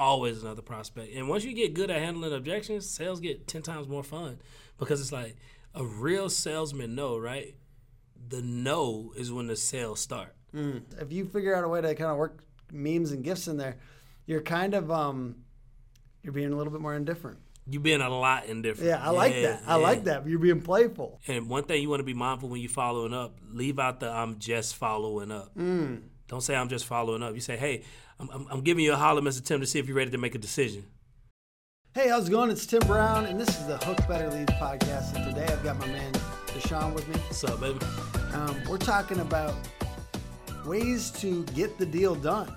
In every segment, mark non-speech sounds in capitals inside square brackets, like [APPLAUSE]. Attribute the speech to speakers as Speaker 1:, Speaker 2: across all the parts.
Speaker 1: always another prospect. And once you get good at handling objections, sales get ten times more fun because it's like a real salesman know, right? The no is when the sales start.
Speaker 2: If you figure out a way to kind of work memes and gifs in there, you're kind of um, you're being a little bit more indifferent.
Speaker 1: You're being a lot indifferent.
Speaker 2: Yeah, I like that. I
Speaker 1: yeah.
Speaker 2: like that. You're being playful.
Speaker 1: And one thing you want to be mindful when you're following up, leave out the I'm just following up. Don't say I'm just following up. You say, hey, I'm, I'm, I'm giving you a holler, Mr. Tim, to see if you're ready to make a decision.
Speaker 2: Hey, how's it going? It's Tim Brown, and this is the Hook Better Leads podcast. And today I've got my man Deshaun with me.
Speaker 1: What's up, baby?
Speaker 2: Um, we're talking about ways to get the deal done.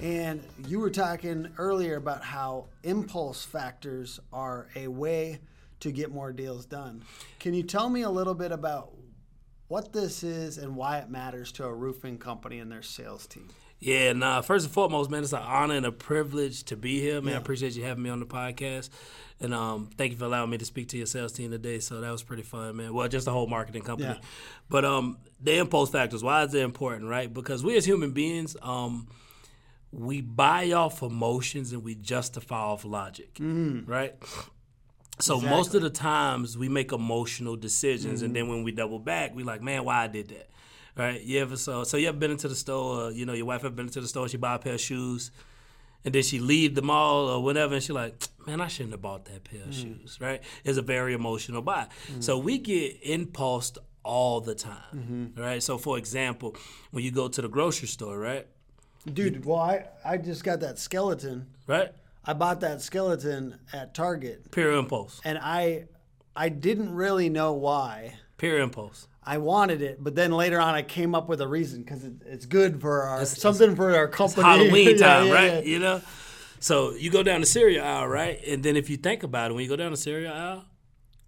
Speaker 2: And you were talking earlier about how impulse factors are a way to get more deals done. Can you tell me a little bit about what this is and why it matters to a roofing company and their sales team?
Speaker 1: Yeah, nah. First and foremost, man, it's an honor and a privilege to be here, man. I appreciate you having me on the podcast, and um, thank you for allowing me to speak to your sales team today. So that was pretty fun, man. Well, just the whole marketing company,
Speaker 2: Yeah.
Speaker 1: but um, the impulse factors. Why is it important, right? Because we as human beings, um, we buy off emotions and we justify off logic, right? So most of the times we make emotional decisions, and then when we double back, we like, man, why I did that, right? You ever so so you ever been into the store? Uh, you know, your wife ever been into the store? She buy a pair of shoes, and then she leave the mall or whatever, and she like, [TSK] man, I shouldn't have bought that pair of mm. shoes, right? It's a very emotional buy. Mm. So we get impulsed all the time, mm-hmm. right? So for example, when you go to the grocery store, right,
Speaker 2: Dude, well, I, I just got that skeleton.
Speaker 1: right,
Speaker 2: I bought that skeleton at Target,
Speaker 1: pure impulse,
Speaker 2: and I I didn't really know why.
Speaker 1: pure impulse.
Speaker 2: I wanted it, but then later on I came up with a reason because it, it's good for our
Speaker 1: It's-
Speaker 2: something for our company. [LAUGHS]
Speaker 1: Halloween time,
Speaker 2: yeah,
Speaker 1: right?
Speaker 2: yeah.
Speaker 1: You know. So you go down the cereal aisle, right? And then if you think about it, when you go down the cereal aisle,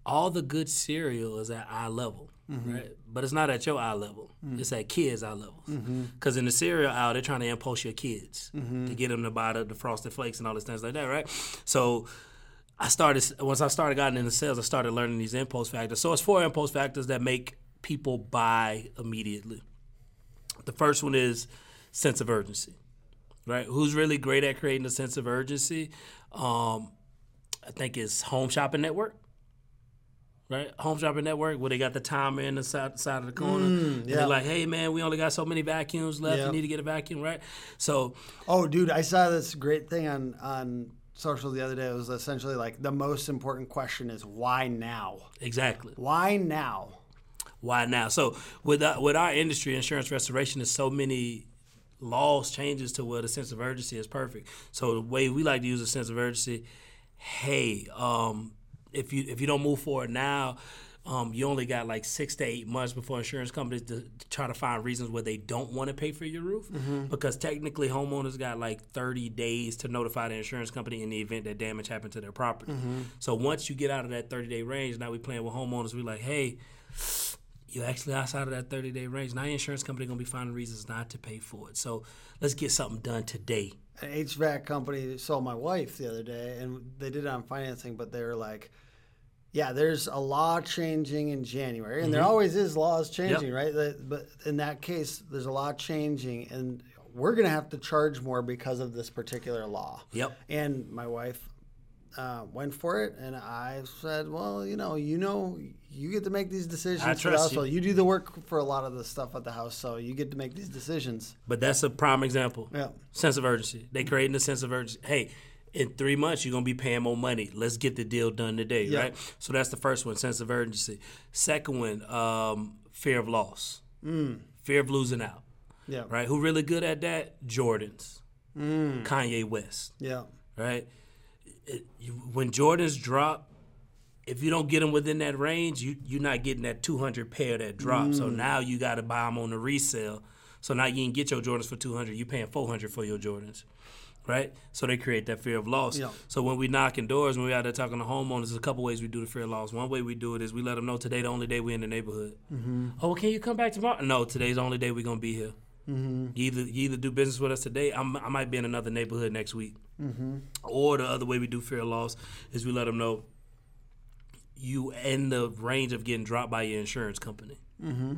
Speaker 1: all the good cereal is at eye level,
Speaker 2: Mm-hmm.
Speaker 1: right? But it's not at your eye level.
Speaker 2: Mm.
Speaker 1: It's at kids' eye levels.
Speaker 2: Mm-hmm.
Speaker 1: Because in the cereal aisle, they're trying to impulse your kids to get them to buy the, the frosted flakes and all these things like that, right? So I started once I started getting into sales, I started learning these impulse factors. So it's four impulse factors that make people buy immediately. The first one is sense of urgency, right? Who's really great at creating a sense of urgency? Um, I think it's Home Shopping Network, right? Home Shopping Network, where they got the timer in the side, side of the corner. and
Speaker 2: yeah.
Speaker 1: they're like, hey, man, we only got so many vacuums left. You need to get a vacuum, right? So,
Speaker 2: Oh, dude, I saw this great thing on on social the other day. It was essentially like the most important question is why now?
Speaker 1: exactly.
Speaker 2: Why now?
Speaker 1: Why now? So with uh, with our industry, insurance restoration, is so many laws changes to where the sense of urgency is perfect. So the way we like to use a sense of urgency, hey, um, if you if you don't move forward now. Um, you only got like six to eight months before insurance companies to, to try to find reasons where they don't want to pay for your roof, because technically homeowners got like 30 days to notify the insurance company in the event that damage happened to their property. So once you get out of that 30 day range, now we playing with homeowners. We're like, hey, you're actually outside of that 30 day range. Now your insurance company gonna be finding reasons not to pay for it. So let's get something done today.
Speaker 2: An HVAC company sold my wife the other day, and they did it on financing, but they were like, "Yeah, there's a law changing in January, and there mm-hmm. always is laws changing, right? But in that case, there's a law changing, and we're gonna have to charge more because of this particular law."
Speaker 1: Yep.
Speaker 2: And my wife uh, went for it, and I said, "Well, you know, you know, you get to make these decisions
Speaker 1: I
Speaker 2: for the household.
Speaker 1: you.
Speaker 2: You do the work for a lot of the stuff at the house, so you get to make these decisions."
Speaker 1: But that's a prime example.
Speaker 2: Yeah.
Speaker 1: Sense of urgency. They creating a sense of urgency. Hey, in three months you're gonna be paying more money. Let's get the deal done today,
Speaker 2: Yeah.
Speaker 1: right? So that's the first one, sense of urgency. Second one, um, fear of loss. Fear of losing out.
Speaker 2: Yeah.
Speaker 1: Right? Who really good at that? Jordans. Kanye West.
Speaker 2: Yeah.
Speaker 1: right? It, you, when Jordans drop, if you don't get them within that range, you you're not getting that 200 pair that drop. So mm. now you got to buy them on the resale. So now you can get your Jordans for 200. You're paying 400 for your Jordans, right? So they create that fear of loss.
Speaker 2: Yeah.
Speaker 1: So when we knocking doors, when we out there talking to homeowners, there's a couple ways we do the fear of loss. One way we do it is we let them know today the only day we in the neighborhood. Mm-hmm. Oh, well, can you come back tomorrow? No, today's the only day we're gonna be here. Mm-hmm. You either you either do business with us today. I'm, I might be in another neighborhood next week. Mm-hmm. Or the other way we do fear of loss is we let them know you in the range of getting dropped by your insurance company. Mm-hmm.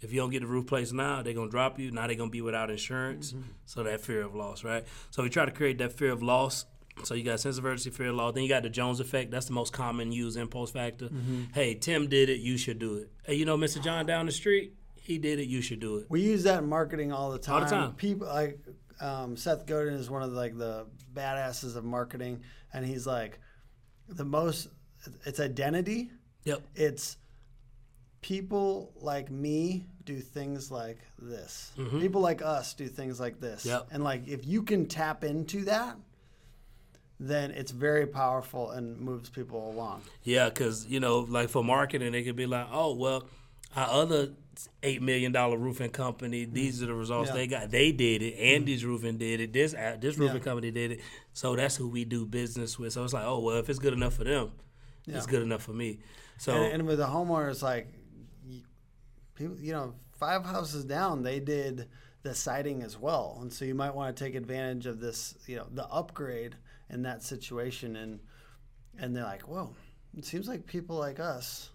Speaker 1: If you don't get the roof placed now, they're gonna drop you. Now they're gonna be without insurance. So that fear of loss, right? So we try to create that fear of loss. So you got sense of urgency, fear of loss. Then you got the Jones effect. That's the most common used impulse factor. Hey, Tim did it. You should do it. Hey, you know Mr. John down the street? He did it. You should do it.
Speaker 2: We use that in marketing all the time.
Speaker 1: All the time.
Speaker 2: People like um, Seth Godin is one of the, like the badasses of marketing, and he's like the most. It's identity.
Speaker 1: Yep.
Speaker 2: It's people like me do things like this. People like us do things like this.
Speaker 1: Mm-hmm. Yep.
Speaker 2: And like if you can tap into that, then it's very powerful and moves people along.
Speaker 1: Yeah, because you know, like for marketing, they could be like, "Oh, well, our other eight million dollar roofing company, these are the results
Speaker 2: Yeah.
Speaker 1: they got. They did it. Andy's Roofing did it. This uh, this roofing
Speaker 2: Yeah.
Speaker 1: company did it. So that's who we do business with. So it's like, oh well, if it's good enough for them, it's good enough for me. So
Speaker 2: and, and with the homeowners, like people, you know, five houses down, they did the siding as well, and so you might want to take advantage of this, you know, the upgrade in that situation, and and they're like, whoa, it seems like people like us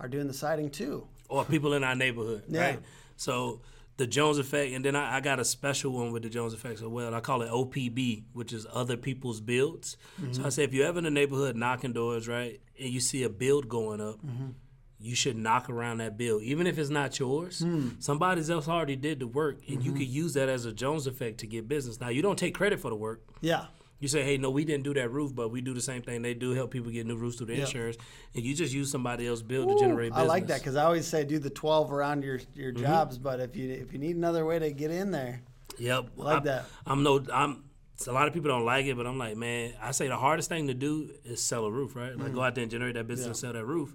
Speaker 2: are doing the siding too.
Speaker 1: Or people in our neighborhood,
Speaker 2: Yeah.
Speaker 1: right? So the Jones effect, and then I, I got a special one with the Jones effect as well. I call it OPB, which is other people's builds. Mm-hmm. So I say if you're ever in a neighborhood knocking doors, right, and you see a build going up, mm-hmm. you should knock around that build, even if it's not yours. Hmm. Somebody else already did the work, and you mm-hmm. could use that as a Jones effect to get business. Now you don't take credit for the work.
Speaker 2: Yeah,
Speaker 1: You say, hey, no, we didn't do that roof, but we do the same thing they do, help people get new roofs through the
Speaker 2: Yep.
Speaker 1: insurance, and you just use somebody else's build to generate business.
Speaker 2: I like that because I always say do the twelve around your your
Speaker 1: Mm-hmm.
Speaker 2: jobs, but if you if you need another way to get in there,
Speaker 1: Yep,
Speaker 2: I like
Speaker 1: I'm,
Speaker 2: that.
Speaker 1: I'm no, I'm. A lot of people don't like it, but I'm like, man, I say the hardest thing to do is sell a roof, right? Like go out there and generate that business and sell that roof.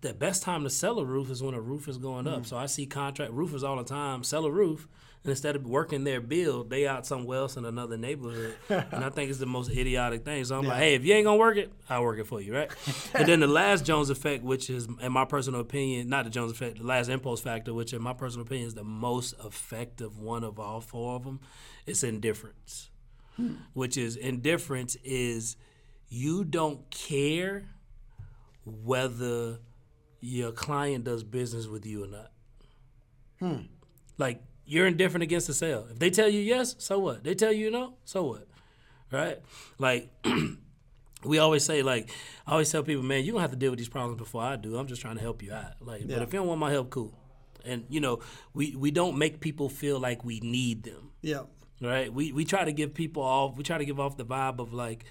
Speaker 1: The best time to sell a roof is when a roof is going up. Mm. So I see contract roofers all the time sell a roof, and instead of working their build, they out somewhere else in another neighborhood. and I think it's the most idiotic thing. So I'm like, hey, if you ain't gonna work it, I'll work it for you, right? and then the last Jones effect, which is, in my personal opinion, not the Jones effect, the last impulse factor, which in my personal opinion is the most effective one of all four of them, it's indifference. Hmm. Which is indifference is you don't care whether your client does business with you or not. Hmm. Like you're indifferent against the sale. If they tell you yes, so what? They tell you no, so what? Right? Like [CLEARS THROAT] we always say, like I always tell people, man, you don't have to deal with these problems before I do. I'm just trying to help you out. Like, but if you don't want my help, cool. And you know, we we don't make people feel like we need them
Speaker 2: yeah,
Speaker 1: right? We we try to give people off. We try to give off the vibe of like,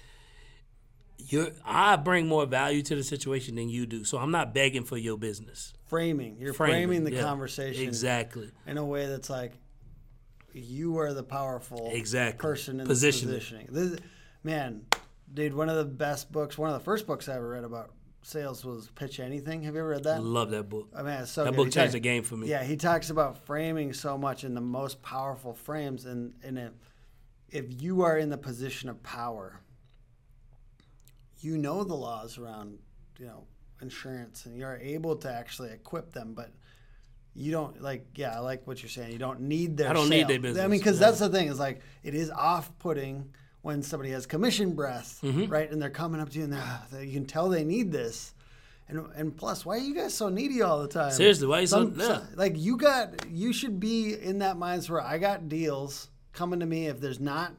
Speaker 1: you're. I bring more value to the situation than you do, so I'm not begging for your business.
Speaker 2: framing. You're framing, the
Speaker 1: yeah.
Speaker 2: conversation
Speaker 1: exactly.
Speaker 2: in a way that's like you are the powerful
Speaker 1: Exactly.
Speaker 2: person in
Speaker 1: Position it.
Speaker 2: the positioning. This, man, dude, one of the best books, one of the first books I ever read about sales was Pitch Anything. Have you ever read that?
Speaker 1: Love that book.
Speaker 2: Oh, I mean, it's so
Speaker 1: That
Speaker 2: good.
Speaker 1: book
Speaker 2: He
Speaker 1: changed
Speaker 2: talks-
Speaker 1: the game for me.
Speaker 2: Yeah, he talks about framing so much in the most powerful frames, and and if, if you are in the position of power, you know the laws around you know insurance, and you're able to actually equip them, but. You don't like, yeah. I like what you're saying. You don't need their.
Speaker 1: I don't need
Speaker 2: sale.
Speaker 1: their
Speaker 2: I mean, because
Speaker 1: yeah.
Speaker 2: that's the thing is like it is off-putting when somebody has commission breath,
Speaker 1: Mm-hmm.
Speaker 2: right? And they're coming up to you and they're, "Ah," you can tell they need this. And, and plus, why are you guys so needy all the time?
Speaker 1: Seriously, why you so- yeah.
Speaker 2: like you got you should be in that mindset where I got deals coming to me if there's not.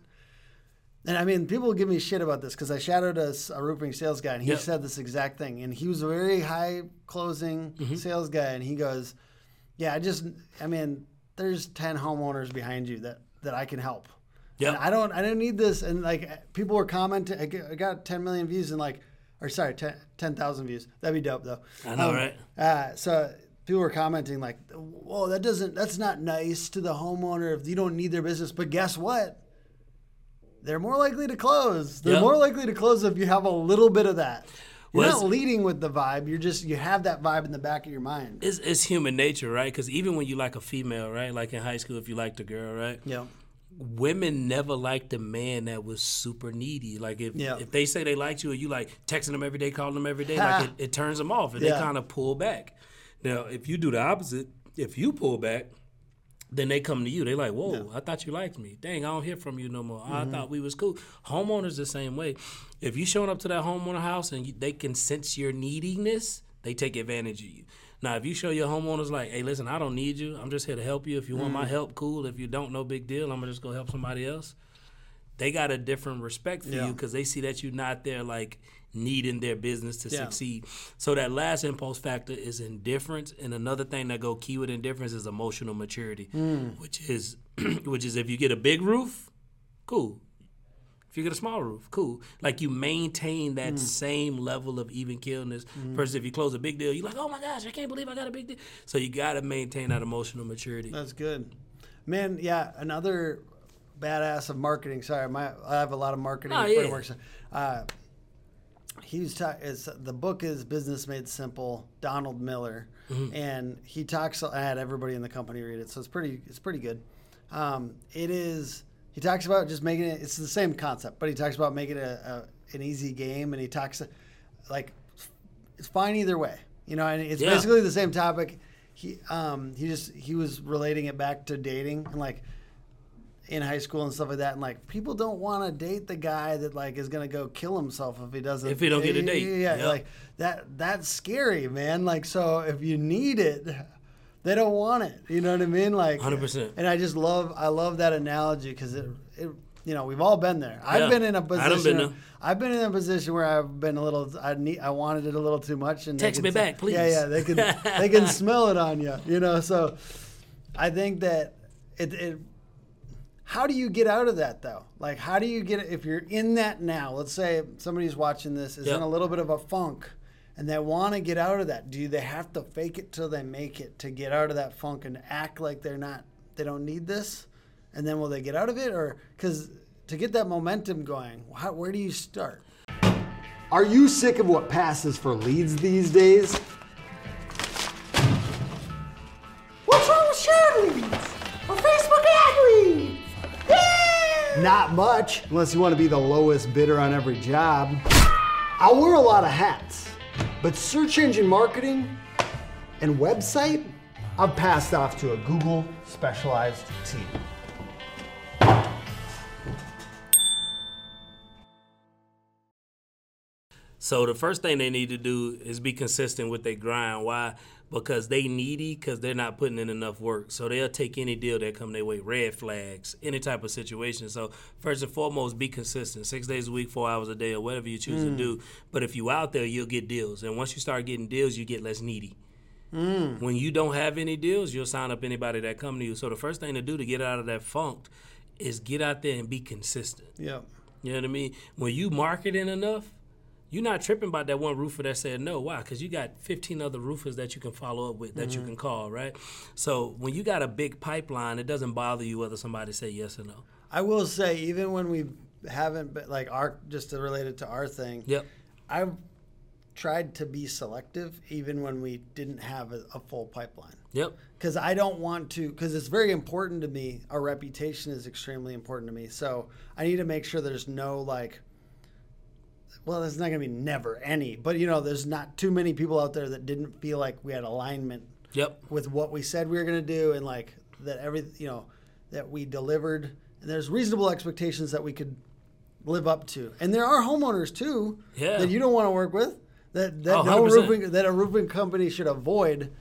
Speaker 2: And I mean, people give me shit about this because I shadowed a roofing sales guy and he
Speaker 1: Yep.
Speaker 2: said this exact thing. And he was a very high closing
Speaker 1: Mm-hmm.
Speaker 2: sales guy, and he goes, "Yeah, I just, I mean, there's ten homeowners behind you that that I can help. Yeah, I don't, I don't need this. And like people were commenting, I got- 10 million views and like, or sorry, 10 10,000 views. That'd be dope though.
Speaker 1: I know, right?
Speaker 2: Uh, so people were commenting like, "Whoa, that doesn't. That's not nice to the homeowner if you don't need their business." But guess what? They're more likely to close. They're
Speaker 1: Yep.
Speaker 2: more likely to close if you have a little bit of that. You're
Speaker 1: Well,
Speaker 2: not leading with the vibe. You're just you have that vibe in the back of your mind.
Speaker 1: It's, it's human nature, right? Because even when you like a female, right? Like in high school, if you liked a girl, right?
Speaker 2: Yeah.
Speaker 1: women never liked a man that was super needy. Like if
Speaker 2: Yeah.
Speaker 1: if they say they liked you, or you like texting them every day, calling them every day, like it, [LAUGHS] it turns them off, and
Speaker 2: Yeah.
Speaker 1: they kind of pull back. Now, if you do the opposite, if you pull back, then they come to you. They like, whoa, I thought you liked me. Dang, I don't hear from you no more. I mm-hmm. thought we was cool. Homeowners the same way. If you showing up to that homeowner house and you, they can sense your neediness, they take advantage of you. Now, if you show your homeowners like, hey, listen, I don't need you. I'm just here to help you. If you want my mm-hmm. help, cool. If you don't, no big deal. I'm gonna just go help somebody else. They got a different respect for
Speaker 2: Yeah.
Speaker 1: you because they see that you're not there like needing their business to
Speaker 2: Yeah.
Speaker 1: succeed. So that last impulse factor is indifference, and another thing that go key with indifference is emotional maturity,
Speaker 2: Hmm.
Speaker 1: which is [CLEARS THROAT] which is if you get a big roof, cool. If you get a small roof, cool. Like you maintain that
Speaker 2: Hmm.
Speaker 1: same level of even keelness. Versus if you close a big deal, you're like, oh my gosh, I can't believe I got a big deal. So you got to maintain that emotional maturity.
Speaker 2: That's good, man. Yeah, another badass of marketing. Sorry, my I have a lot of marketing
Speaker 1: Oh, yeah.
Speaker 2: frameworks. Uh, he was ta- is the book is Business Made Simple. Donald Miller,
Speaker 1: Mm-hmm.
Speaker 2: and he talks. I had everybody in the company read it, so it's pretty. It's pretty good. Um, it is. He talks about just making it. It's the same concept, but he talks about making it a, a, an easy game, and he talks like it's fine either way. You know, and it's
Speaker 1: Yeah.
Speaker 2: basically the same topic. He um he just he was relating it back to dating and like in high school and stuff like that, and like people don't want to date the guy that like is gonna go kill himself if he doesn't
Speaker 1: If he don't get a date.
Speaker 2: Yeah,
Speaker 1: Yep.
Speaker 2: like that that's scary, man. Like so if you need it. They don't want it, you know what I mean? Like,
Speaker 1: 100%.
Speaker 2: And I just love, I love that analogy because it, it, you know, we've all been there. I've
Speaker 1: Yeah.
Speaker 2: been in a position.
Speaker 1: been.
Speaker 2: I've been in a position where I've been a little. I need. I wanted it a little too much, and they
Speaker 1: Text me back, please.
Speaker 2: Yeah, yeah. They can. they can [LAUGHS] smell it on you. You know. So, I think that it. it how do you get out of that though? Like, how do you get if you're in that now? Let's say somebody's watching this is
Speaker 1: Yep.
Speaker 2: in a little bit of a funk, and they want to get out of that. Do they have to fake it till they make it to get out of that funk and act like they're not? They don't need this, and then will they get out of it? Or because to get that momentum going, how, where do you start? Are you sick of what passes for leads these days? Not much, unless you want to be the lowest bidder on every job. I wear a lot of hats, but search engine marketing and website, I've passed off to a Google specialized team.
Speaker 1: So the first thing they need to do is be consistent with their grind. Why? Because they needy because they're not putting in enough work. So they'll take any deal that come their way, red flags, any type of situation. So first and foremost, be consistent. Six days a week, four hours a day, or whatever you choose to mm. do. But if you out there, you'll get deals. And once you start getting deals, you get less needy. Mm. When you don't have any deals, you'll sign up anybody that come to you. So the first thing to do to get out of that funk is get out there and be consistent.
Speaker 2: Yep.
Speaker 1: You know what I mean? When you marketing enough, you're not tripping about that one roofer that said no. Why? Because you got 15 other roofers that you can follow up with, that you mm-hmm. can call, right? So when you got a big pipeline, it doesn't bother you whether somebody say yes or no.
Speaker 2: I will say, even when we haven't been like our just to relate it to our thing,
Speaker 1: Yep.
Speaker 2: I've tried to be selective even when we didn't have a, a full pipeline.
Speaker 1: Yep.
Speaker 2: because I don't want to because it's very important to me. Our reputation is extremely important to me, so I need to make sure there's no like. Well, there's not going to be never any, but you know, there's not too many people out there that didn't feel like we had alignment
Speaker 1: Yep.
Speaker 2: with what we said we were going to do, and like that every you know that we delivered, and there's reasonable expectations that we could live up to. And there are homeowners too
Speaker 1: Yeah.
Speaker 2: that you don't want to work with that that
Speaker 1: Oh,
Speaker 2: no roofing that a roofing company should avoid.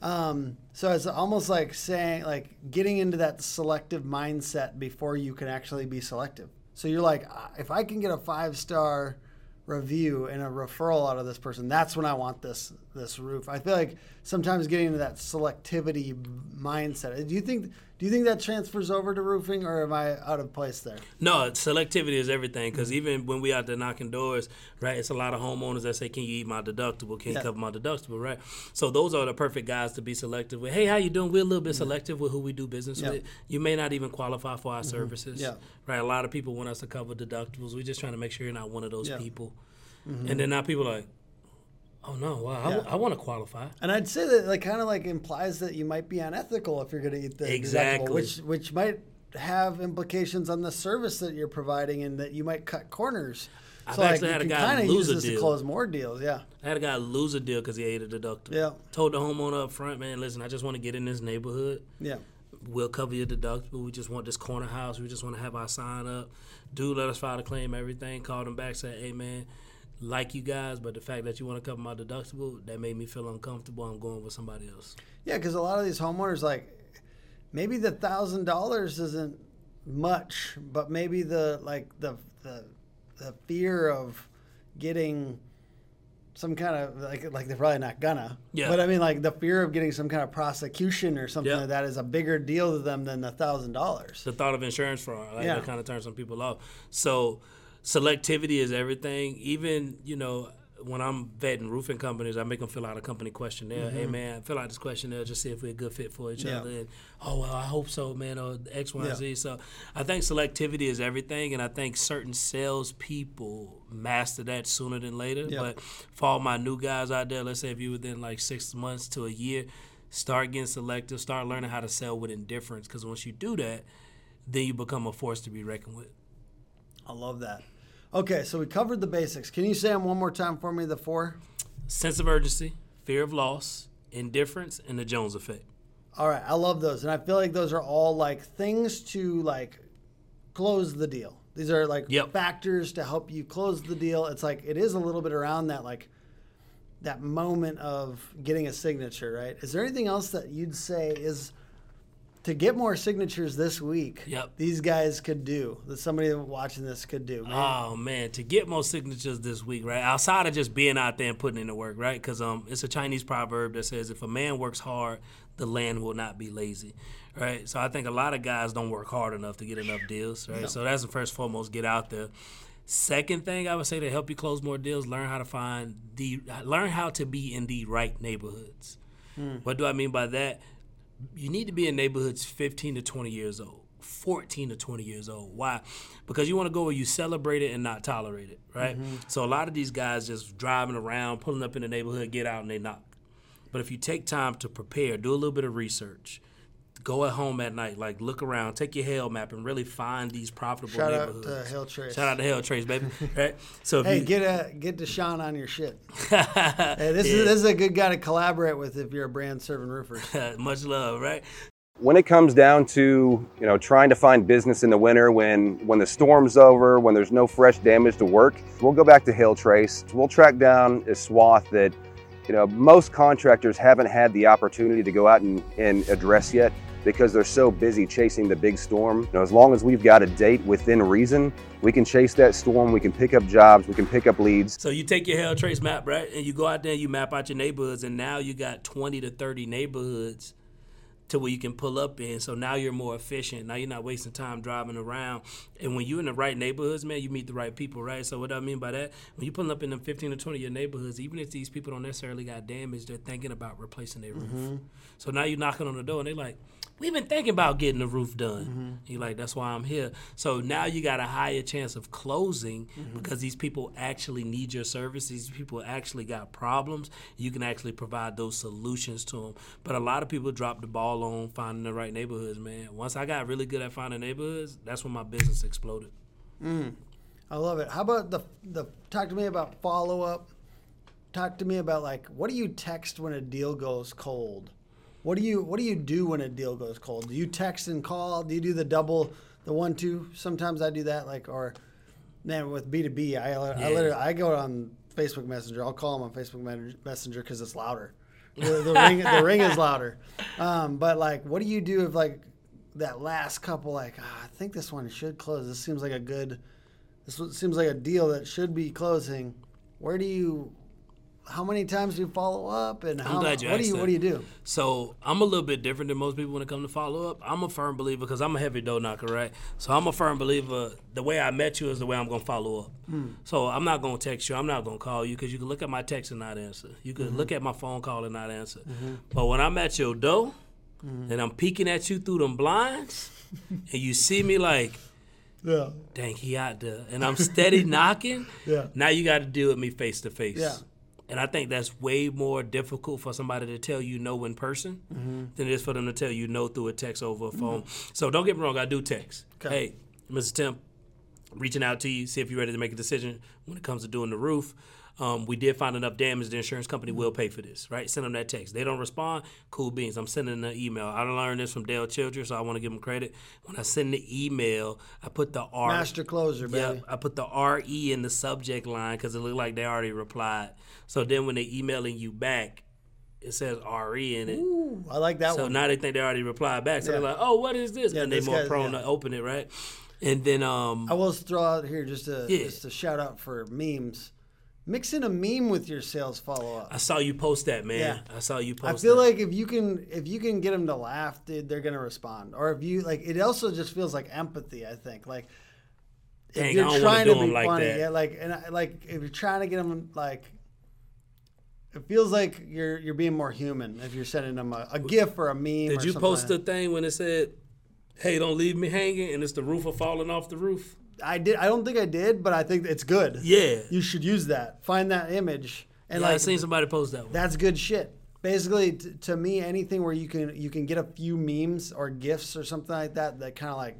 Speaker 2: Um, so it's almost like saying like getting into that selective mindset before you can actually be selective. So you're like, "Ah, if I can get a five star review and a referral out of this person, that's when I want this this roof. I feel like sometimes getting into that selectivity mindset. Do you think do you think that transfers over to roofing, or am I out of place there?
Speaker 1: No, selectivity is everything. Because even when we out there knocking doors, right, it's a lot of homeowners that say, "Can you eat my deductible? Can you cover my deductible?" Right. So those are the perfect guys to be selective with. Hey, how you doing? We're a little bit mm-hmm. selective with who we do business
Speaker 2: Yeah.
Speaker 1: with. You may not even qualify for our mm-hmm. services.
Speaker 2: Yeah.
Speaker 1: Right. A lot of people want us to cover deductibles. We're just trying to make sure you're not one of those
Speaker 2: Yeah.
Speaker 1: people. Mm-hmm. And then now people are like, "Oh no, wow, I,
Speaker 2: Yeah.
Speaker 1: want to qualify."
Speaker 2: And I'd say that like kind of like implies that you might be unethical if you're going to eat the
Speaker 1: Exactly.
Speaker 2: which which might have implications on the service that you're providing, and that you might cut corners.
Speaker 1: I've
Speaker 2: so
Speaker 1: actually
Speaker 2: you
Speaker 1: had a guy lose a
Speaker 2: this to
Speaker 1: deal.
Speaker 2: close more deals. Yeah,
Speaker 1: I had a guy lose a deal because he ate a deductible.
Speaker 2: Yeah.
Speaker 1: Told the homeowner up front, man, listen, I just want to get in this neighborhood.
Speaker 2: yeah,
Speaker 1: We'll cover your deductible. We just want this corner house. We just want to have our sign up. Dude, let us file a claim, everything. Called him back, said, hey, man, like you guys, but the fact that you want to cover my deductible, that made me feel uncomfortable. I'm going with somebody else.
Speaker 2: Yeah, because a lot of these homeowners, like, maybe the thousand dollars isn't much, but maybe the like the the the fear of getting some kind of like like they're probably not gonna.
Speaker 1: Yeah.
Speaker 2: But I mean, like the fear of getting some kind of prosecution or something
Speaker 1: Yeah.
Speaker 2: like that is a bigger deal to them than the thousand dollars.
Speaker 1: the thought of insurance fraud. Like
Speaker 2: Yeah.
Speaker 1: that kind of turns some people off. So selectivity is everything. Even you know when I'm vetting roofing companies, I make them fill out a company questionnaire. Hey man, fill out this questionnaire just see if we're a good fit for each
Speaker 2: Mm-hmm. Yeah.
Speaker 1: other. And oh well, I hope so, man. Or X, Y,
Speaker 2: Yeah.
Speaker 1: Z. So I think selectivity is everything, and I think certain salespeople master that sooner than later.
Speaker 2: Yeah.
Speaker 1: But for all my new guys out there, let's say if you within like six months to a year, start getting selective, start learning how to sell with indifference. Because once you do that, then you become a force to be reckoned with.
Speaker 2: I love that. Okay, so we covered the basics. Can you say them one more time for me? The four.
Speaker 1: Sense of urgency, fear of loss, indifference, and the Jones effect.
Speaker 2: All right, I love those, and I feel like those are all like things to like close the deal. These are like
Speaker 1: Yep.
Speaker 2: factors to help you close the deal. It's like it is a little bit around that like that moment of getting a signature, right? Is there anything else that you'd say is to get more signatures this week?
Speaker 1: Yep.
Speaker 2: These guys could do that. Somebody watching this could do. man?
Speaker 1: Oh man, to get more signatures this week, right? Outside of just being out there and putting in the work, right? Because um, it's a Chinese proverb that says, "If a man works hard, the land will not be lazy." Right. So I think a lot of guys don't work hard enough to get enough deals, right? So that's the first foremost. Get out there. Second thing I would say to help you close more deals, learn how to find the learn how to be in the right neighborhoods. What do I mean by that? You need to be in neighborhoods 15 to 20 years old, 14 to 20 years old. Why? Because you want to go where you celebrate it and not tolerate it, right? Mm-hmm. So a lot of these guys just driving around, pulling up in the neighborhood, get out and they knock. But if you take time to prepare, do a little bit of research, go at home at night, like look around, take your hail map, and really find these profitable
Speaker 2: Shout out
Speaker 1: neighborhoods.
Speaker 2: to HailTrace.
Speaker 1: Shout out to HailTrace, baby. [LAUGHS] right? So if
Speaker 2: Hey,
Speaker 1: you,
Speaker 2: get a get Deshaun on your shit. [LAUGHS] hey, this is this is a good guy to collaborate with if you're a brand serving roofers. [LAUGHS]
Speaker 1: much love, right?
Speaker 3: when it comes down to you know trying to find business in the winter when when the storm's over when there's no fresh damage to work we'll go back to HailTrace we'll track down a swath that you know most contractors haven't had the opportunity to go out and, and address yet because they're so busy chasing the big storm you know as long as we've got a date within reason we can chase that storm we can pick up jobs we can pick up leads
Speaker 1: So you take your HailTrace map, right, and you go out there and you map out your neighborhoods, and now you got 20 to 30 neighborhoods to where you can pull up in. So now you're more efficient. Now you're not wasting time driving around. And when you're in the right neighborhoods, man, you meet the right people, right? So what I mean by that, when you pulling up in them 15 to 20 of your neighborhoods, even if these people don't necessarily got damage, they're thinking about replacing their roof. Mm-hmm. So now you're knocking on the door and they're like, we've been thinking about getting the roof done. You're like, that's why I'm here. So now you got a higher chance of closing because these people actually need your service. These people actually got problems. You can actually provide those solutions to them. But a lot of people drop the ball on finding the right neighborhoods, man. Once I got really good at finding neighborhoods, that's when my business exploded. Mm.
Speaker 2: I love it. How about the the talk to me about follow up? Talk to me about like what do you text when a deal goes cold? What do you what do you do when a deal goes cold? Do you text and call? Do you do the double the one two? Sometimes I do that like or man with B two B I I
Speaker 1: Yeah.
Speaker 2: literally I go on Facebook Messenger. I'll call them on Facebook Messenger because it's louder. The, the [LAUGHS] ring the ring is louder. Um, but like, what do you do if like that last couple like ah, I think this one should close. This seems like a good. This seems like a deal that should be closing. Where do you? How many times do you follow up? And how,
Speaker 1: glad you
Speaker 2: what do you
Speaker 1: that.
Speaker 2: what do you do?
Speaker 1: So I'm a little bit different than most people when it comes to follow up. I'm a firm believer because I'm a heavy door knocker, right? So I'm a firm believer. The way I met you is the way I'm gonna follow up. Hmm. So I'm not gonna text you. I'm not gonna call you because you can look at my text and not answer. You can mm-hmm. look at my phone call and not answer. Mm-hmm. But when I'm at your door mm-hmm. and I'm peeking at you through them blinds, [LAUGHS] and you see me like,
Speaker 2: Yeah.
Speaker 1: dang, he out there, and I'm steady [LAUGHS] knocking.
Speaker 2: Yeah.
Speaker 1: Now you got to deal with me face to face.
Speaker 2: Yeah.
Speaker 1: And I think that's way more difficult for somebody to tell you no in person
Speaker 2: Mm-hmm.
Speaker 1: than it is for them to tell you no through a text over a phone. So don't get me wrong, I do text.
Speaker 2: Okay.
Speaker 1: Hey, Mr. Tim, reaching out to you, see if you're ready to make a decision when it comes to doing the roof. Um, we did find enough damage. The insurance company will pay for this, right? Send them that text. They don't respond. Cool beans. I'm sending an email. I learned this from Dale Childress, so I want to give him credit. When I send the email, I put the R.
Speaker 2: Master closer, baby.
Speaker 1: Yep, I put the RE in the subject line because it looked like they already replied. So then when they're emailing you back, it says RE in it.
Speaker 2: Ooh, I like that
Speaker 1: So
Speaker 2: one.
Speaker 1: now they think they already replied back. So
Speaker 2: Yeah.
Speaker 1: they're like, "Oh, what is this?"
Speaker 2: Yeah,
Speaker 1: and they're more prone
Speaker 2: yeah.
Speaker 1: to open it, right? And then um,
Speaker 2: I will throw out here just a
Speaker 1: Yeah.
Speaker 2: just a shout out for memes. Mix in a meme with your sales follow up.
Speaker 1: I saw you post that, man.
Speaker 2: Yeah.
Speaker 1: I saw you post. That.
Speaker 2: I feel
Speaker 1: that.
Speaker 2: like if you can if you can get them to laugh, dude, they're gonna respond. Or if you like, it also just feels like empathy. I think like
Speaker 1: Dang,
Speaker 2: if you're
Speaker 1: I don't wanna
Speaker 2: trying
Speaker 1: do
Speaker 2: to be
Speaker 1: like
Speaker 2: funny,
Speaker 1: that.
Speaker 2: yeah, like and I, like if you're trying to get them like. It feels like you're you're being more human if you're sending them a, a GIF or a meme.
Speaker 1: Did you post
Speaker 2: like
Speaker 1: the thing when it said, "Hey, don't leave me hanging," and it's the roof of falling off the roof?
Speaker 2: I did. I don't think I did, but I think it's good.
Speaker 1: Yeah.
Speaker 2: You should use that. Find that image and
Speaker 1: yeah, I
Speaker 2: like
Speaker 1: seen somebody post that one.
Speaker 2: That's good shit. Basically, t- to me, anything where you can you can get a few memes or gifs or something like that, that kind of like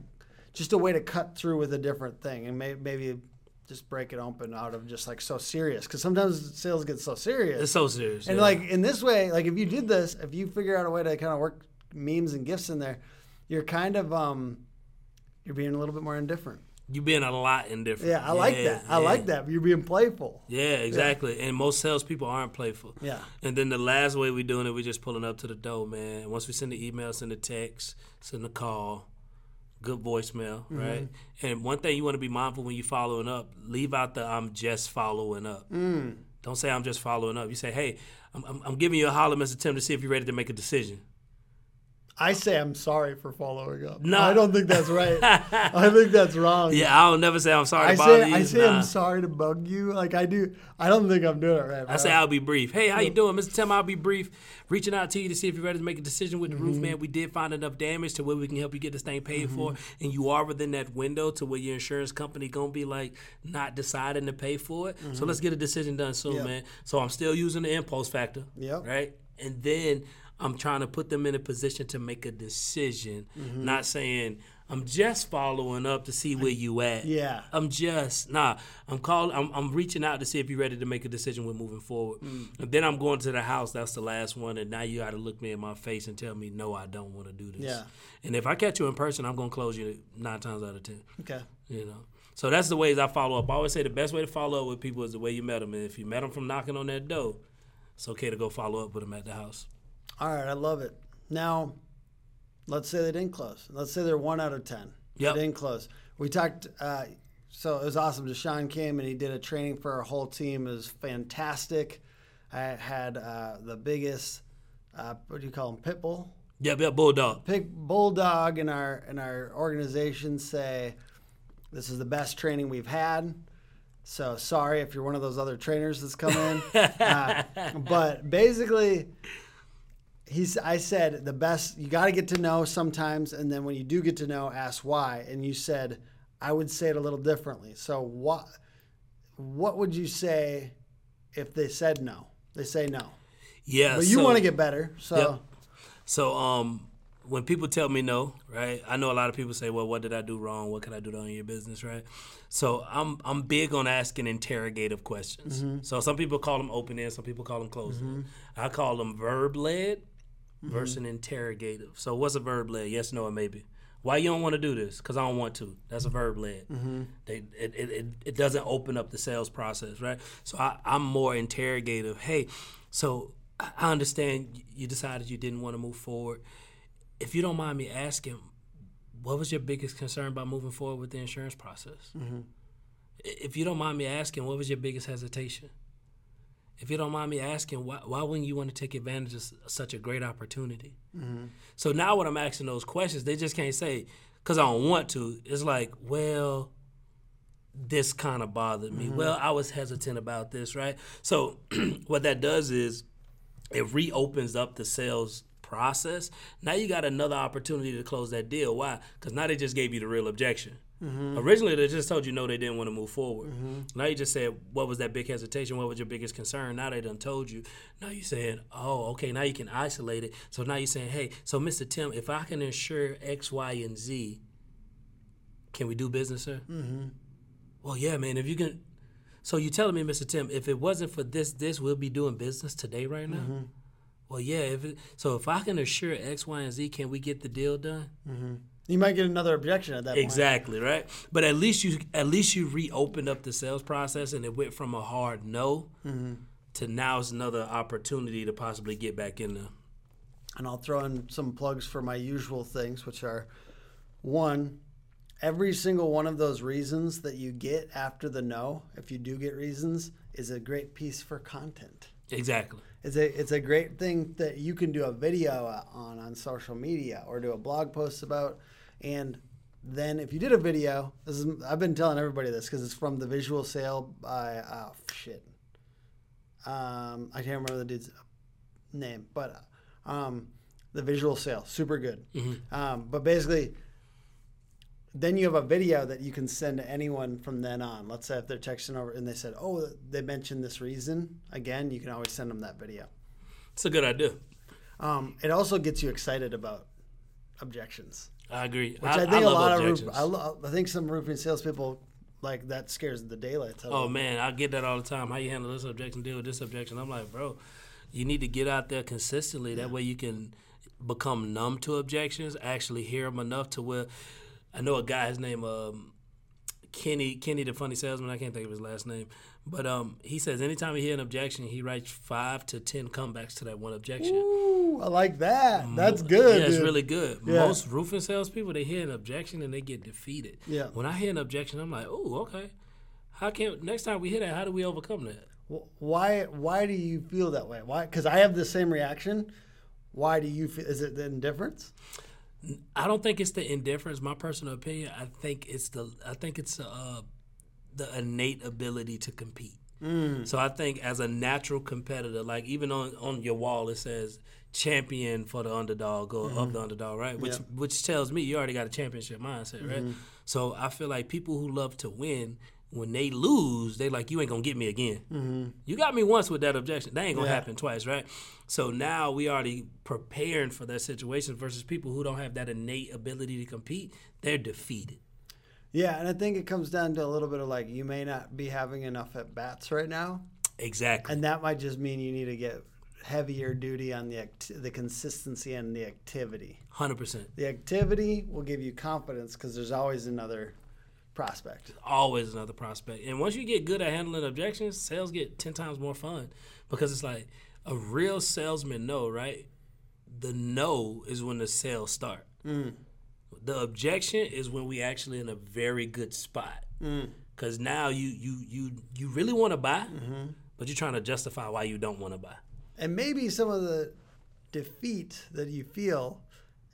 Speaker 2: just a way to cut through with a different thing, and may, maybe just break it open out of just like so serious. Because sometimes sales get so serious,
Speaker 1: It's so serious.
Speaker 2: and
Speaker 1: yeah.
Speaker 2: like in this way, like if you did this, if you figure out a way to kind of work memes and gifs in there, you're kind of um, you're being a little bit more indifferent.
Speaker 1: You being a lot indifferent.
Speaker 2: Yeah, I like that. I like that. You're being playful.
Speaker 1: Yeah, exactly. And most salespeople aren't playful.
Speaker 2: Yeah.
Speaker 1: And then the last way we're doing it, we're just pulling up to the door, man. Once we send the email, send the text, send the call, good voicemail,
Speaker 2: Mm-hmm.
Speaker 1: right? And one thing you want to be mindful when you're following up, leave out the I'm just following up.
Speaker 2: Mm.
Speaker 1: Don't say I'm just following up. You say, hey, I'm, I'm, I'm giving you a holler, Mr. Tim, to see if you're ready to make a decision.
Speaker 2: I say I'm sorry for following up.
Speaker 1: No.
Speaker 2: I don't think that's right. [LAUGHS] I think that's wrong.
Speaker 1: Yeah, I'll never say I'm sorry
Speaker 2: I
Speaker 1: to
Speaker 2: say
Speaker 1: you.
Speaker 2: I say
Speaker 1: Nah.
Speaker 2: I'm sorry to bug you. Like I do. I don't think I'm doing it right.
Speaker 1: I say I'll be brief. Hey, how you doing, Mr. Tim? I'll be brief. Reaching out to you to see if you're ready to make a decision with the roof, mm-hmm. man. We did find enough damage to where we can help you get this thing paid for, mm-hmm. and you are within that window to where your insurance company gonna be like not deciding to pay for it. So mm-hmm. let's get a decision done soon,
Speaker 2: Yeah.
Speaker 1: man. So I'm still using the impulse factor.
Speaker 2: Yeah.
Speaker 1: Right, and then I'm trying to put them in a position to make a decision, not saying. I'm just following up to see where you at.
Speaker 2: Yeah.
Speaker 1: I'm just nah. I'm calling. I'm, I'm reaching out to see if you're ready to make a decision with moving forward.
Speaker 2: Mm.
Speaker 1: And then I'm going to the house. That's the last one. And now you got to look me in my face and tell me no, I don't want to do this.
Speaker 2: Yeah.
Speaker 1: And if I catch you in person, I'm gonna close you nine times out of ten.
Speaker 2: Okay.
Speaker 1: You know. So that's the ways I follow up. I always say the best way to follow up with people is the way you met them. And if you met them from knocking on that door, it's okay to go follow up with them at the house.
Speaker 2: All right. I love it. Now, let's say they didn't close. Let's say they're one out of ten. They didn't close. We talked. Uh, so it was awesome. Deshaun came and he did a training for our whole team. It was fantastic. I had uh, the biggest. Uh, what do you call them? Pit bull.
Speaker 1: Yep, yep, bulldog.
Speaker 2: Pick bulldog in our in our organization say this is the best training we've had. So sorry if you're one of those other trainers that's come in, [LAUGHS] uh, but basically, he's. I said the best. You got to get to know sometimes, and then when you do get to know, ask why. And you said I would say it a little differently. So what? What would you say if they said no? They say no,
Speaker 1: Yeah.
Speaker 2: but you
Speaker 1: so-
Speaker 2: want to get better. So
Speaker 1: Yep. So um, when people tell me no, right? I know a lot of people say, "Well, what did I do wrong? What could I do to own your business?" Right? So I'm I'm big on asking interrogative questions. So some people call them open end, some people call them closed end. I call them verb led Mm-hmm. versus interrogative. So what's a verb led? Yes, no, or maybe. Why you don't want to do this? Because I don't want to. That's a verb led. Mm-hmm. They it, it, it, doesn't open up the sales process, right? So I, I'm more interrogative. Hey, so I understand you decided you didn't want to move forward. If you don't mind me asking, what was your biggest concern about moving forward with the insurance process? Mm-hmm. I- If you don't mind me asking, what was your biggest hesitation? If you don't mind me asking, why, why wouldn't you want to take advantage of such a great opportunity? Mm-hmm. So now when I'm asking those questions, they just can't say, because I don't want to. It's like, well, this kind of bothered me. Mm-hmm. Well, I was hesitant about this, right? So [CLEARS THROAT] what that does is it reopens up the sales process. Now you got another opportunity to close that deal. Why? Because now they just gave you the real objection. Mm-hmm. Originally, they just told you no, they didn't want to move forward. Mm-hmm. Now you just said, what was that big hesitation? What was your biggest concern? Now they done told you. Now you saying, oh, okay. Now you can isolate it. So now you're saying, hey, so Mr. Tim, if I can ensure X, Y, and Z, can we do business, sir? Mm-hmm. Well, yeah, man. If you can, so you telling me, Mr. Tim, if it wasn't for this, this, we'll be doing business today, right now.
Speaker 2: Mm-hmm.
Speaker 1: Well, yeah. If it, so, if I can assure X, Y, and Z, can we get the deal done?
Speaker 2: You might get another objection at that point.
Speaker 1: Exactly, right. But at least you, at least you reopened up the sales process, and it went from a hard no
Speaker 2: Mm-hmm.
Speaker 1: to now it's another opportunity to possibly get back in there.
Speaker 2: and I'll throw in some plugs for my usual things, which are one, every single one of those reasons that you get after the no, if you do get reasons, is a great piece for content.
Speaker 1: Exactly.
Speaker 2: It's a it's a great thing that you can do a video on on social media or do a blog post about, and then if you did a video, this is I've been telling everybody this because it's from the visual sale by oh shit, um, I can't remember the dude's name, but um, the visual sale super good. Um, but basically, then you have a video that you can send to anyone from then on. Let's say if they're texting over and they said, "Oh, they mentioned this reason," again, you can always send them that video.
Speaker 1: It's a good idea.
Speaker 2: Um, it also gets you excited about objections,
Speaker 1: I agree.
Speaker 2: which I, think a
Speaker 1: love
Speaker 2: lot of roof. I, lo- I think some roofing salespeople like that scares the daylights out
Speaker 1: Oh
Speaker 2: them.
Speaker 1: man, I get that all the time. How you handle this objection, deal with this objection. I'm like, bro, you need to get out there consistently. That way you can become numb to objections. Actually hear them enough to where I know a guy. His name um, Kenny Kenny, the funny salesman. I can't think of his last name, but um, he says anytime he hear an objection, he writes five to ten comebacks to that one objection.
Speaker 2: Ooh, I like that. That's good.
Speaker 1: Yeah, it's
Speaker 2: dude.
Speaker 1: really good.
Speaker 2: Yeah.
Speaker 1: Most roofing salespeople, they hear an objection and they get defeated.
Speaker 2: Yeah.
Speaker 1: When I hear an objection, I'm like, oh, okay. How can next time we hear that? How do we overcome that?
Speaker 2: Why? Why do you feel that way? Why? Because I have the same reaction. Why do you feel? Is it the indifference?
Speaker 1: I don't think it's the indifference. My personal opinion. I think it's the. I think it's uh, the innate ability to compete. Mm. So I think as a natural competitor, like even on on your wall, it says champion for the underdog or of mm-hmm. the underdog, right? Which which tells me you already got a championship mindset, right? Mm-hmm. So I feel like people who love to win. When they lose, they like you ain't gonna get me again. Mm-hmm. You got me once with that objection. That ain't gonna
Speaker 2: Yeah.
Speaker 1: happen twice, right? So now we already preparing for that situation versus people who don't have that innate ability to compete. They're defeated.
Speaker 2: Yeah, and I think it comes down to a little bit of like you may not be having enough at bats right now,
Speaker 1: Exactly.
Speaker 2: and that might just mean you need to get heavier duty on the act- the consistency and the activity.
Speaker 1: Hundred percent.
Speaker 2: The activity will give you confidence because there's always another prospect.
Speaker 1: Always another prospect. And once you get good at handling objections, sales get ten times more fun because it's like a real salesman know, right? The no is when the sales start. Mm. The objection is when we actually in a very good spot. Mm. Cause now you you you you really want to buy, mm-hmm. but you're trying to justify why you don't want to buy.
Speaker 2: And maybe some of the defeat that you feel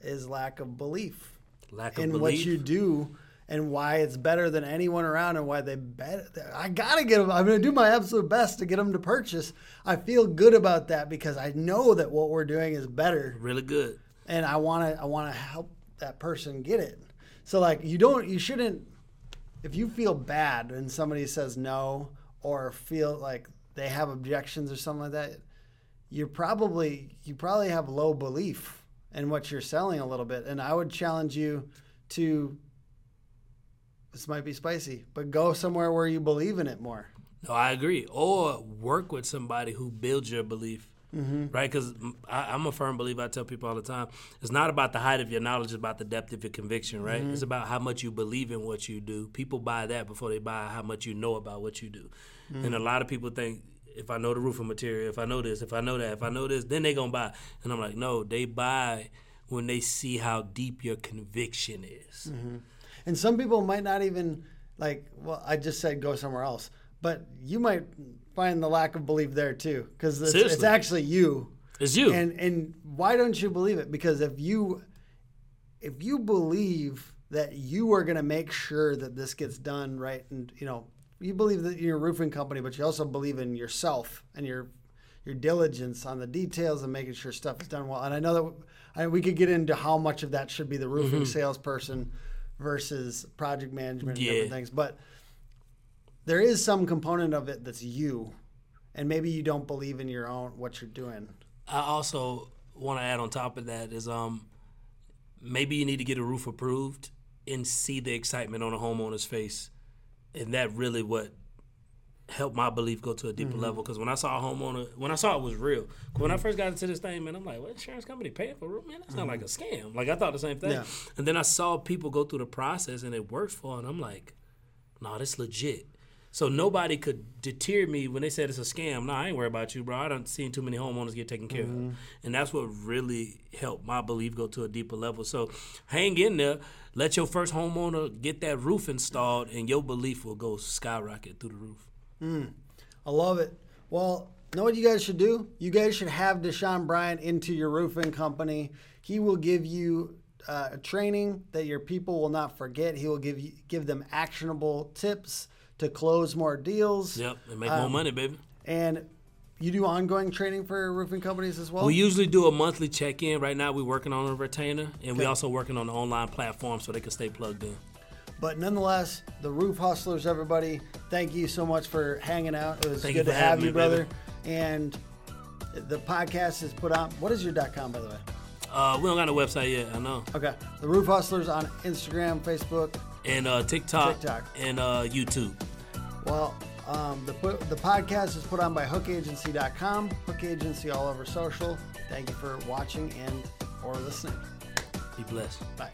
Speaker 2: is lack of belief
Speaker 1: Lack of
Speaker 2: in
Speaker 1: belief.
Speaker 2: what you do and why it's better than anyone around and why they bet. I gotta get them. I'm gonna do my absolute best to get them to purchase. I feel good about that because I know that what we're doing is better,
Speaker 1: really good.
Speaker 2: and I want to. I want to help that person get it. So like, you don't. You shouldn't. If you feel bad and somebody says no or feel like they have objections or something like that, you're probably you probably have low belief in what you're selling a little bit. And I would challenge you to this might be spicy, but go somewhere where you believe in it more.
Speaker 1: No, I agree. Or work with somebody who builds your belief, Mm-hmm. right? Because I'm a firm believer. I tell people all the time, it's not about the height of your knowledge; it's about the depth of your conviction, right? Mm-hmm. It's about how much you believe in what you do. People buy that before they buy how much you know about what you do. Mm-hmm. And a lot of people think. If I know the roofing material, if I know this, if I know that, if I know this, then they gonna buy. And I'm like, no, they buy when they see how deep your conviction is.
Speaker 2: And some people might not even like. Well, I just said go somewhere else, but you might find the lack of belief there too, because it's, it's actually you.
Speaker 1: It's you.
Speaker 2: And and why don't you believe it? Because if you if you believe that you are going to make sure that this gets done right, and you know you believe that you're a roofing company, but you also believe in yourself and your your diligence on the details and making sure stuff is done well. And I know that I, we could get into how much of that should be the roofing mm-hmm. salesperson versus project management and
Speaker 1: Yeah.
Speaker 2: different things, but there is some component of it that's you, and maybe you don't believe in your own what you're doing.
Speaker 1: I also want to add on top of that is um maybe you need to get a roof approved and see the excitement on a homeowner's face and that really what helped my belief go to a deeper level. Because when I saw a homeowner, when I saw it was real, 'cause when I first got into this thing, man, I'm like, what insurance company paying for roof? Man, that's not like a scam. Like I thought the same thing.
Speaker 2: Yeah.
Speaker 1: And then I saw people go through the process and it works for, and I'm like, no, this legit. So nobody could deter me when they said it's a scam. No, I ain't worried about you, bro. I don't seen too many homeowners get taken care of, and that's what really helped my belief go to a deeper level. So hang in there. Let your first homeowner get that roof installed, and your belief will go skyrocket through the roof.
Speaker 2: I love it. Well, know what you guys should do? You guys should have Deshaun Bryant into your roofing company. He will give you uh, a training that your people will not forget. He will give you give them actionable tips to close more deals.
Speaker 1: Yep, and make more money, baby.
Speaker 2: And you do ongoing training for roofing companies as well.
Speaker 1: We usually do a monthly check in. Right now, we're working on a retainer, and we
Speaker 2: Okay.
Speaker 1: also working on the online platform so they can stay plugged in.
Speaker 2: But nonetheless, the Roof Hustlers, everybody, thank you so much for hanging out. It was
Speaker 1: Thank
Speaker 2: good to have you,
Speaker 1: me,
Speaker 2: brother.
Speaker 1: baby.
Speaker 2: And the podcast is put on. What is your .com, by the way?
Speaker 1: Uh, we don't got a website yet, I know.
Speaker 2: Okay, the Roof Hustlers on Instagram, Facebook.
Speaker 1: And uh, TikTok,
Speaker 2: TikTok.
Speaker 1: and uh, YouTube.
Speaker 2: Well, um, the the podcast is put on by HookAgency.com. Hook Agency all over social. Thank you for watching and or listening.
Speaker 1: Be blessed.
Speaker 2: Bye.